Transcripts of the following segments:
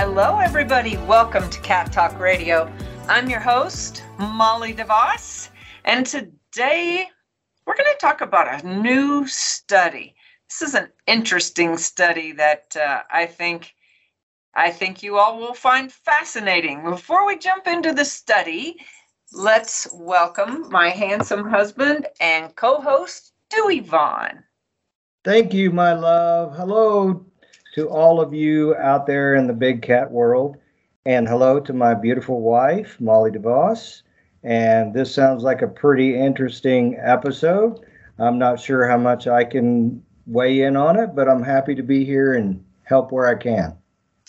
Hello, everybody. Welcome to Cat Talk Radio. I'm your host, Molly DeVoss, and today we're going to talk about a new study. This is an interesting study that uh, I think I think you all will find fascinating. Before we jump into the study, let's welcome my handsome husband and co-host Dewey Vaughn. Thank you, my love. Hello, to all of you out there in the big cat world. And hello to my beautiful wife, Molly DeVoss. And this sounds like a pretty interesting episode. I'm not sure how much I can weigh in on it, but I'm happy to be here and help where I can.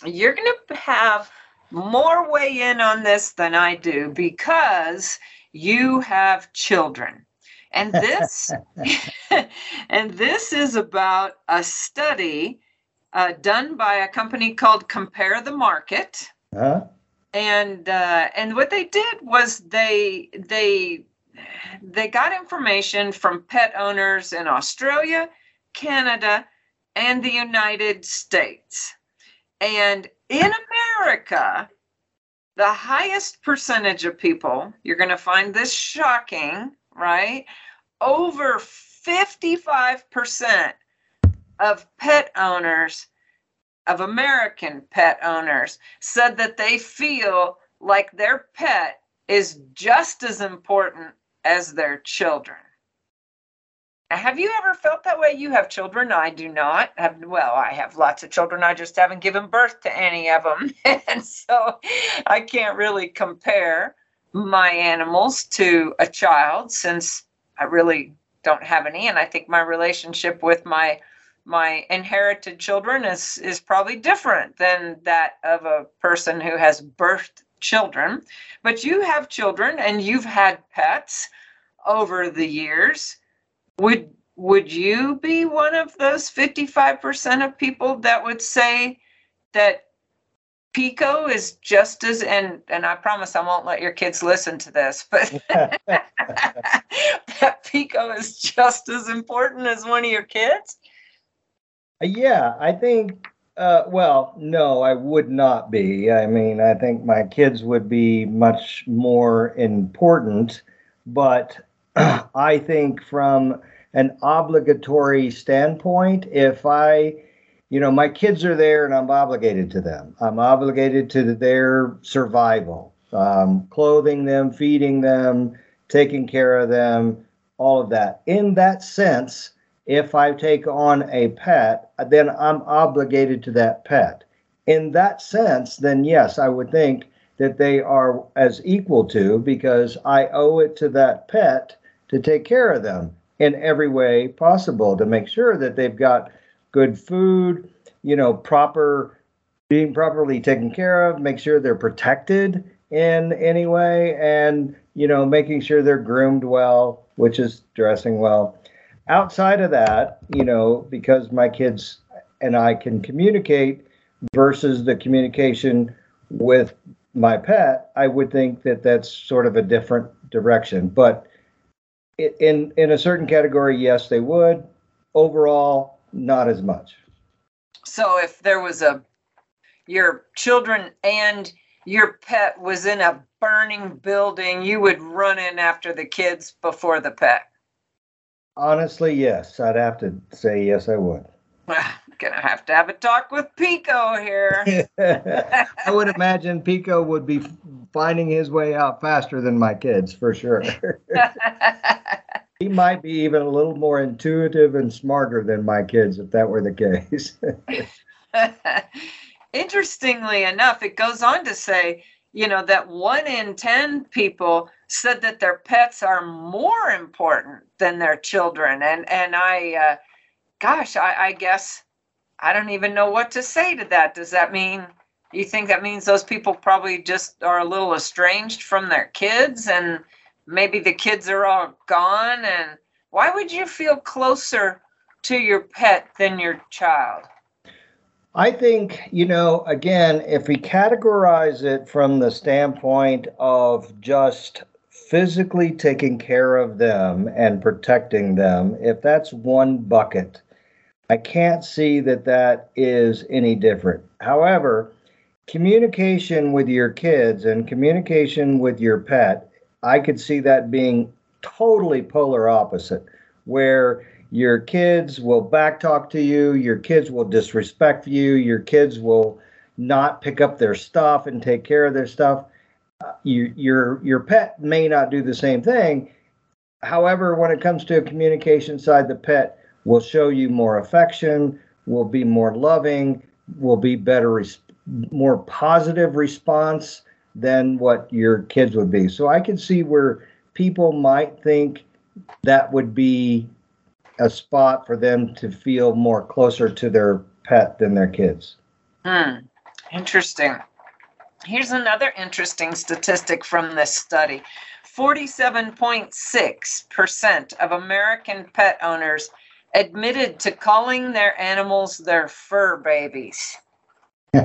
You're going to have more weigh in on this than I do because you have children. And this and this is about a study uh, done by a company called Compare the Market. Huh? And uh, and what they did was they they they got information from pet owners in Australia, Canada, and the United States. And in America, the highest percentage of people, you're going to find this shocking, right? Over 55% of pet owners, of American pet owners, said that they feel like their pet is just as important as their children. Have you ever felt that way? You have children. I do not. Have, well, I have lots of children. I just haven't given birth to any of them. and so I can't really compare my animals to a child since I really don't have any. And I think my relationship with my my inherited children is is probably different than that of a person who has birthed children. But you have children and you've had pets over the years. Would would you be one of those 55% of people that would say that pico is just as and and i promise i won't let your kids listen to this but that pico is just as important as one of your kids yeah, I think. Uh, well, no, I would not be. I mean, I think my kids would be much more important, but I think from an obligatory standpoint, if I, you know, my kids are there and I'm obligated to them, I'm obligated to their survival, um, clothing them, feeding them, taking care of them, all of that. In that sense, if I take on a pet, then I'm obligated to that pet. In that sense, then yes, I would think that they are as equal to because I owe it to that pet to take care of them in every way possible to make sure that they've got good food, you know, proper being properly taken care of, make sure they're protected in any way and you know making sure they're groomed well, which is dressing well outside of that, you know, because my kids and I can communicate versus the communication with my pet, I would think that that's sort of a different direction. But in in a certain category, yes, they would. Overall, not as much. So if there was a your children and your pet was in a burning building, you would run in after the kids before the pet. Honestly, yes. I'd have to say yes, I would. Gonna have to have a talk with Pico here. I would imagine Pico would be finding his way out faster than my kids for sure. he might be even a little more intuitive and smarter than my kids if that were the case. Interestingly enough, it goes on to say, you know, that one in 10 people said that their pets are more important than their children. And, and I, uh, gosh, I, I guess I don't even know what to say to that. Does that mean You think that means those people probably just are a little estranged from their kids and maybe the kids are all gone and why would you feel closer to your pet than your child? I think, you know, again, if we categorize it from the standpoint of just physically taking care of them and protecting them, if that's one bucket, I can't see that that is any different. However, communication with your kids and communication with your pet, I could see that being totally polar opposite, where your kids will backtalk to you, your kids will disrespect you, your kids will not pick up their stuff and take care of their stuff. Uh, you, your your pet may not do the same thing. However, when it comes to a communication side, the pet will show you more affection, will be more loving, will be better, res- more positive response than what your kids would be. So I can see where people might think that would be a spot for them to feel more closer to their pet than their kids. Hmm. Interesting. Here's another interesting statistic from this study 47.6% of American pet owners admitted to calling their animals their fur babies. All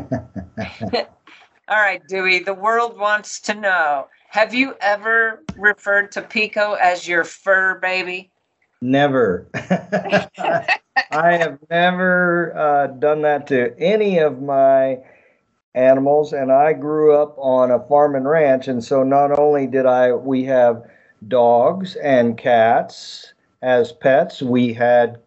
right, Dewey, the world wants to know have you ever referred to Pico as your fur baby? Never. I have never uh, done that to any of my animals, and I grew up on a farm and ranch, and so not only did I we have dogs and cats as pets, we had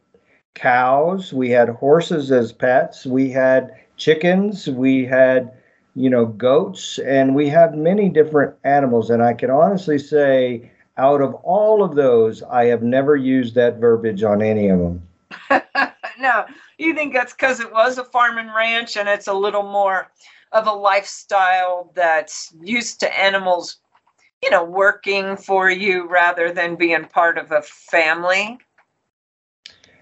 cows, we had horses as pets, we had chickens, we had you know, goats, and we have many different animals. And I can honestly say, out of all of those, I have never used that verbiage on any of them. no, you think that's because it was a farm and ranch and it's a little more of a lifestyle that's used to animals, you know, working for you rather than being part of a family?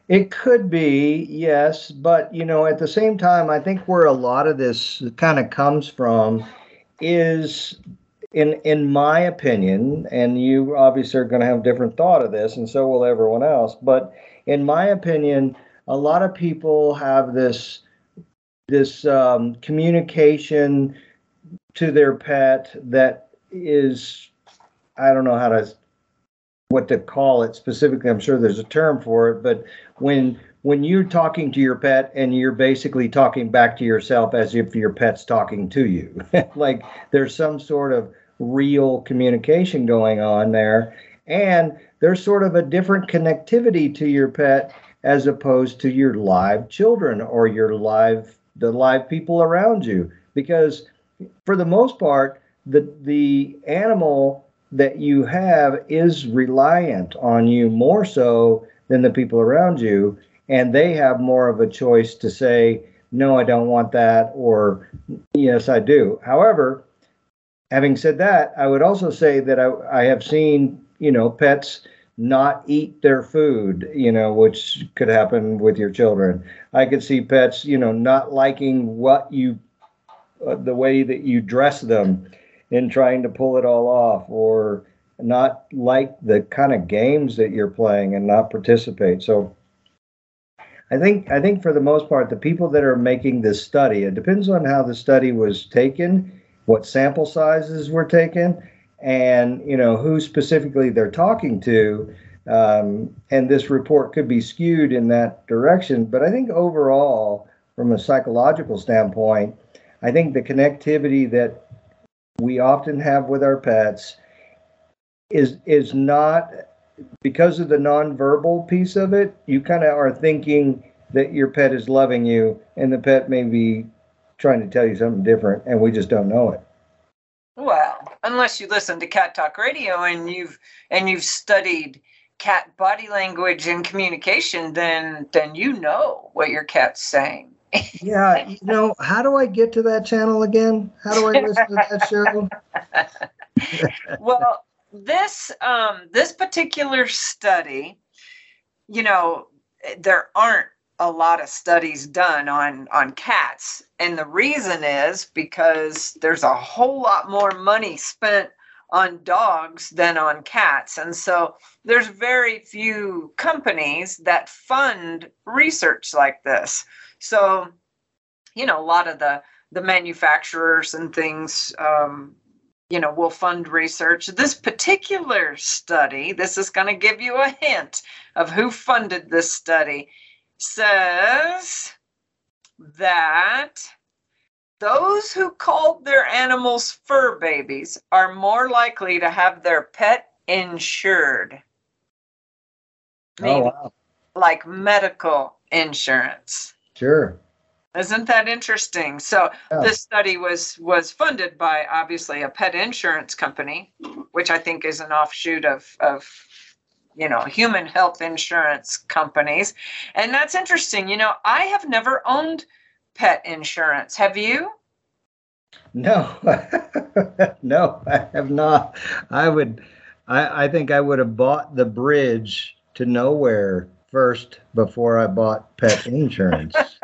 It could be, yes, but you know, at the same time, I think where a lot of this kind of comes from is in in my opinion, and you obviously are going to have different thought of this, and so will everyone else. But in my opinion, a lot of people have this this um, communication to their pet that is I don't know how to what to call it specifically. I'm sure there's a term for it, but when when you're talking to your pet and you're basically talking back to yourself as if your pet's talking to you, like there's some sort of real communication going on there, and there's sort of a different connectivity to your pet as opposed to your live children or your live the live people around you because for the most part the the animal that you have is reliant on you more so than the people around you. And they have more of a choice to say, no, I don't want that, or yes, I do. However, having said that, I would also say that I, I have seen, you know, pets not eat their food, you know, which could happen with your children. I could see pets, you know, not liking what you, uh, the way that you dress them in trying to pull it all off or not like the kind of games that you're playing and not participate. So I think I think for the most part, the people that are making this study, it depends on how the study was taken, what sample sizes were taken, and you know who specifically they're talking to. Um, and this report could be skewed in that direction. But I think overall, from a psychological standpoint, I think the connectivity that we often have with our pets is is not because of the nonverbal piece of it. You kind of are thinking that your pet is loving you, and the pet may be trying to tell you something different, and we just don't know it. Well, unless you listen to Cat Talk Radio and you've and you've studied cat body language and communication, then then you know what your cat's saying yeah, you know, how do I get to that channel again? How do I listen to that show? well, this um, this particular study, you know, there aren't a lot of studies done on on cats. And the reason is because there's a whole lot more money spent on dogs than on cats. And so there's very few companies that fund research like this. So you know a lot of the the manufacturers and things um, you know will fund research. This particular study this is going to give you a hint of who funded this study says that those who called their animals fur babies are more likely to have their pet insured. Oh, wow. Like medical insurance. Sure. Isn't that interesting? So yeah. this study was was funded by obviously a pet insurance company, which I think is an offshoot of of you know human health insurance companies, and that's interesting. You know, I have never owned pet insurance. Have you? No, no, I have not. I would, I, I think I would have bought the bridge to nowhere first before I bought pet insurance.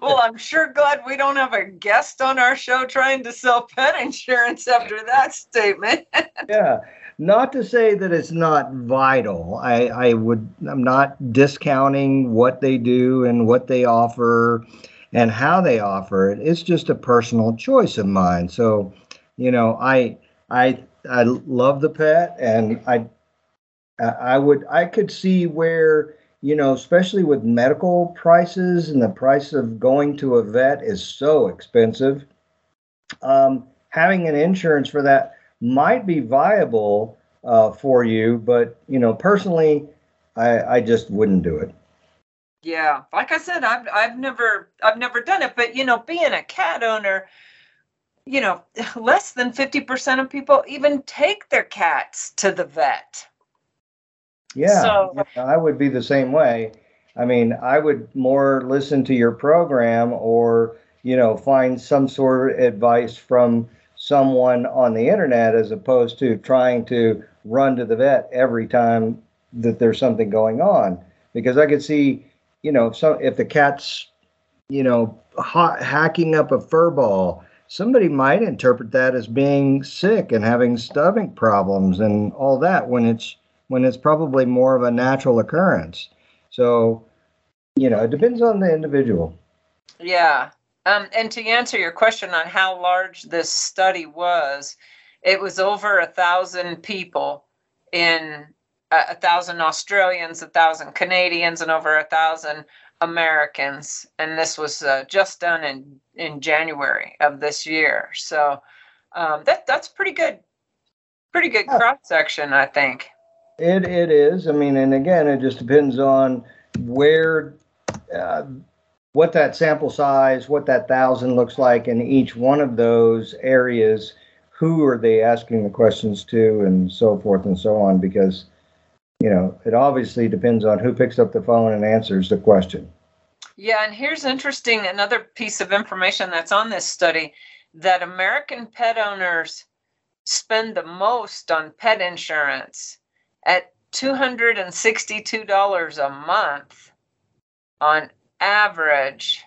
well, I'm sure glad we don't have a guest on our show trying to sell pet insurance after that statement. yeah. Not to say that it's not vital. I, I would I'm not discounting what they do and what they offer and how they offer it. It's just a personal choice of mine. So, you know, I I I love the pet and I I would I could see where you know, especially with medical prices and the price of going to a vet is so expensive. Um, having an insurance for that might be viable uh, for you, but you know, personally, I, I just wouldn't do it. Yeah, like I said, I've I've never I've never done it, but you know, being a cat owner, you know, less than fifty percent of people even take their cats to the vet. Yeah, so, yeah, I would be the same way. I mean, I would more listen to your program or, you know, find some sort of advice from someone on the internet as opposed to trying to run to the vet every time that there's something going on. Because I could see, you know, if, so, if the cat's, you know, hot, hacking up a fur ball, somebody might interpret that as being sick and having stomach problems and all that when it's when it's probably more of a natural occurrence. So, you know, it depends on the individual. Yeah. Um, and to answer your question on how large this study was, it was over a thousand people in uh, a thousand Australians, a thousand Canadians, and over a thousand Americans. And this was uh, just done in in January of this year. So um, that that's pretty good, pretty good cross section, I think. It it is. I mean, and again, it just depends on where, uh, what that sample size, what that thousand looks like in each one of those areas. Who are they asking the questions to, and so forth and so on? Because you know, it obviously depends on who picks up the phone and answers the question. Yeah, and here's interesting another piece of information that's on this study that American pet owners spend the most on pet insurance at $262 a month on average.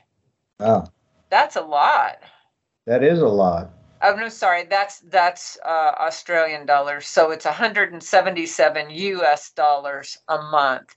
Wow. That's a lot. That is a lot. Oh no, sorry. That's that's uh, Australian dollars. So it's 177 U.S. dollars a month,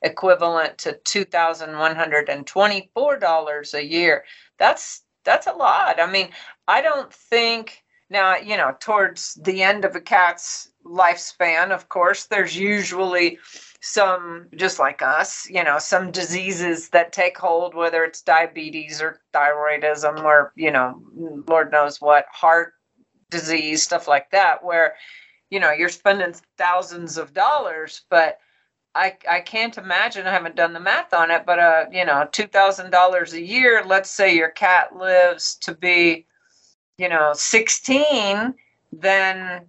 equivalent to 2,124 dollars a year. That's that's a lot. I mean, I don't think now you know towards the end of a cat's lifespan, of course, there's usually some, just like us, you know, some diseases that take hold, whether it's diabetes or thyroidism or, you know, Lord knows what, heart disease, stuff like that, where, you know, you're spending thousands of dollars, but I, I can't imagine, I haven't done the math on it, but, uh, you know, $2,000 a year, let's say your cat lives to be, you know, 16, then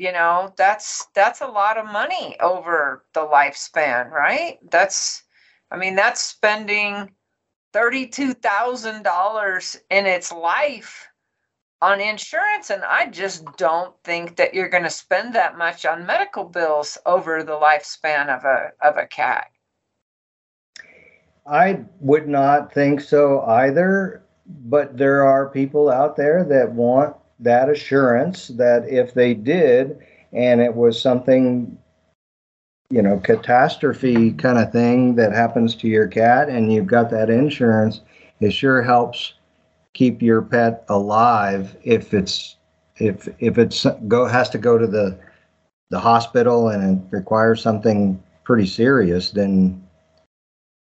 you know that's that's a lot of money over the lifespan right that's i mean that's spending $32000 in its life on insurance and I just don't think that you're going to spend that much on medical bills over the lifespan of a of a cat. I would not think so either, but there are people out there that want that assurance that if they did and it was something you know catastrophe kind of thing that happens to your cat and you've got that insurance it sure helps keep your pet alive if it's if if it's go has to go to the the hospital and it requires something pretty serious then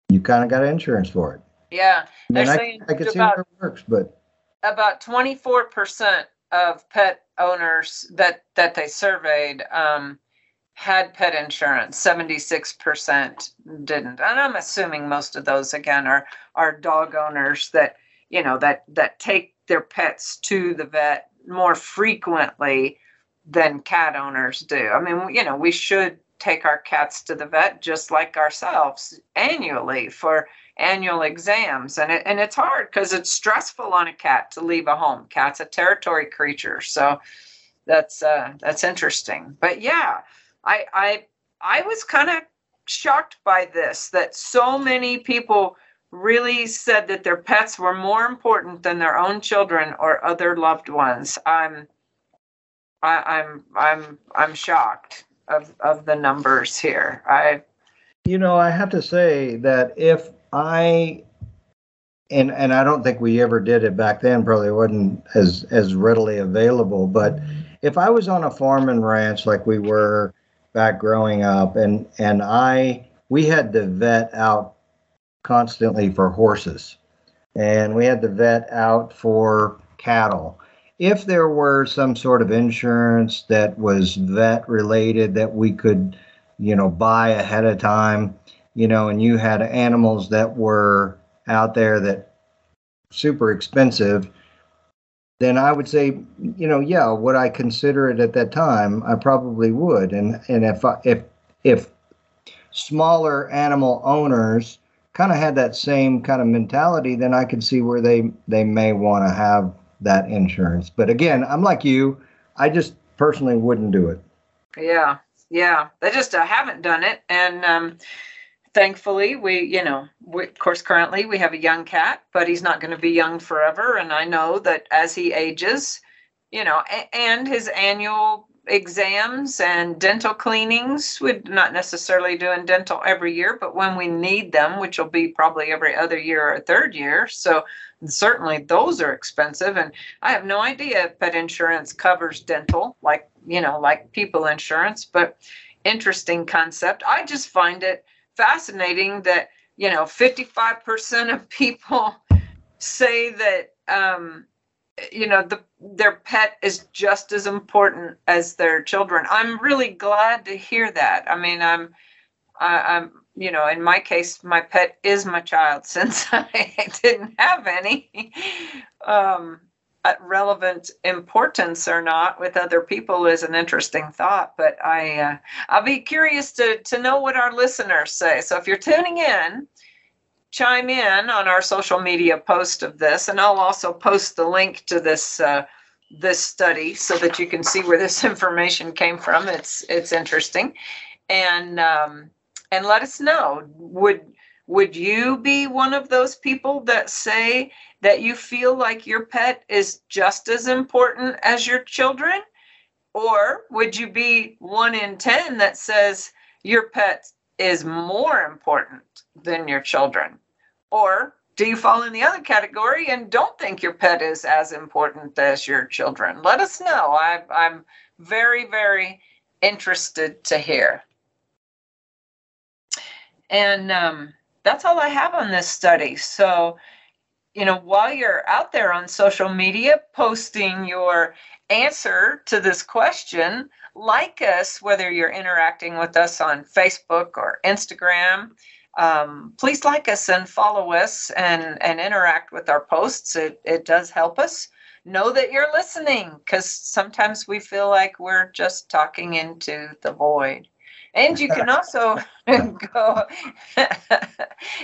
you kind of got insurance for it. Yeah, I mean, I, saying I can see how it works but about 24% of pet owners that that they surveyed um, had pet insurance. 76% didn't. And i'm assuming most of those again are are dog owners that you know that that take their pets to the vet more frequently than cat owners do. I mean you know we should take our cats to the vet just like ourselves annually for annual exams. And it, and it's hard because it's stressful on a cat to leave a home. Cat's a territory creature so that's uh that's interesting. But yeah i i i was kind of shocked by this that so many people really said that their pets were more important than their own children or other loved ones. I'm I, i'm i'm i'm shocked of of the numbers here. I You know, I have to say that if I and and I don't think we ever did it back then, probably wasn't as as readily available, but if I was on a farm and ranch like we were back growing up and and I we had the vet out constantly for horses and we had the vet out for cattle. If there were some sort of insurance that was vet related that we could you know, buy ahead of time, you know, and you had animals that were out there that super expensive, then I would say, you know, yeah, would I consider it at that time? I probably would. And and if I, if if smaller animal owners kind of had that same kind of mentality, then I could see where they they may want to have that insurance. But again, I'm like you, I just personally wouldn't do it. Yeah, yeah. I just uh, haven't done it, and um, thankfully, we, you know, we, of course, currently we have a young cat, but he's not going to be young forever. And I know that as he ages, you know, a- and his annual exams and dental cleanings, we're not necessarily doing dental every year, but when we need them, which will be probably every other year or third year, so certainly those are expensive. And I have no idea if pet insurance covers dental, like you know, like people insurance, but interesting concept. I just find it fascinating that, you know, 55% of people say that, um, you know, the, their pet is just as important as their children. I'm really glad to hear that. I mean, I'm, I, I'm, you know, in my case, my pet is my child since I didn't have any. Um, relevant importance or not with other people is an interesting thought but i uh, i'll be curious to to know what our listeners say. So if you're tuning in chime in on our social media post of this and i'll also post the link to this uh, this study so that you can see where this information came from. It's it's interesting. And um, and let us know. Would would you be one of those people that say that you feel like your pet is just as important as your children? Or would you be one in 10 that says your pet is more important than your children? Or do you fall in the other category and don't think your pet is as important as your children? Let us know. I, I'm very, very interested to hear. And um, that's all I have on this study. So, you know, while you're out there on social media posting your answer to this question, like us, whether you're interacting with us on Facebook or Instagram. Um, please like us and follow us and, and interact with our posts. It, it does help us know that you're listening because sometimes we feel like we're just talking into the void. And you can also go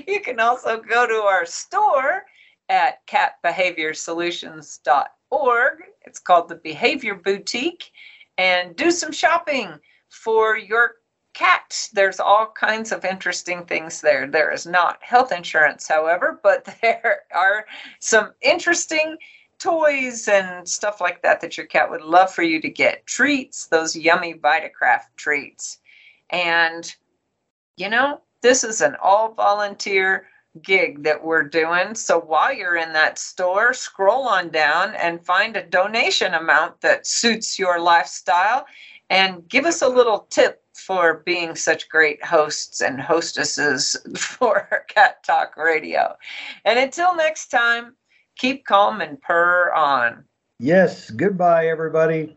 you can also go to our store at catbehaviorsolutions.org. It's called the Behavior Boutique. And do some shopping for your cat. There's all kinds of interesting things there. There is not health insurance, however, but there are some interesting toys and stuff like that that your cat would love for you to get. Treats, those yummy Vitakraft treats. And, you know, this is an all volunteer gig that we're doing. So while you're in that store, scroll on down and find a donation amount that suits your lifestyle and give us a little tip for being such great hosts and hostesses for Cat Talk Radio. And until next time, keep calm and purr on. Yes, goodbye, everybody.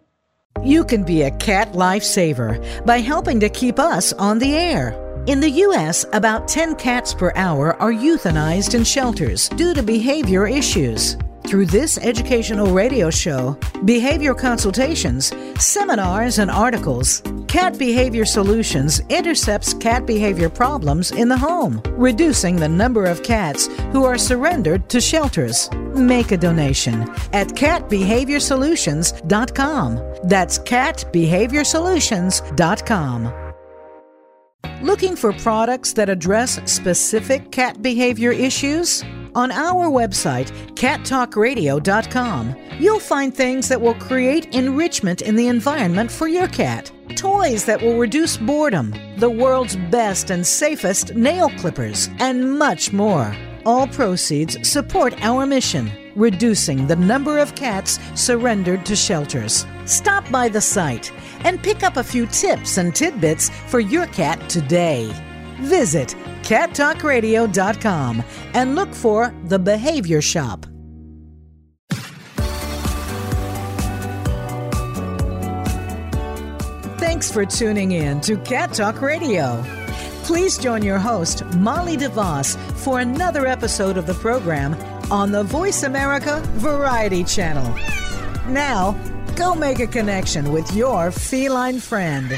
You can be a cat lifesaver by helping to keep us on the air. In the U.S., about 10 cats per hour are euthanized in shelters due to behavior issues. Through this educational radio show, behavior consultations, seminars, and articles, Cat Behavior Solutions intercepts cat behavior problems in the home, reducing the number of cats who are surrendered to shelters. Make a donation at catbehaviorsolutions.com. That's catbehaviorsolutions.com. Looking for products that address specific cat behavior issues? On our website, cattalkradio.com, you'll find things that will create enrichment in the environment for your cat. Toys that will reduce boredom, the world's best and safest nail clippers, and much more. All proceeds support our mission, reducing the number of cats surrendered to shelters. Stop by the site and pick up a few tips and tidbits for your cat today. Visit cattalkradio.com and look for The Behavior Shop. Thanks for tuning in to Cat Talk Radio. Please join your host, Molly DeVoss, for another episode of the program on the Voice America Variety Channel. Now, go make a connection with your feline friend.